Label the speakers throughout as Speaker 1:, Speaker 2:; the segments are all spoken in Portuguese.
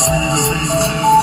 Speaker 1: Thank you.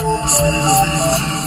Speaker 1: sim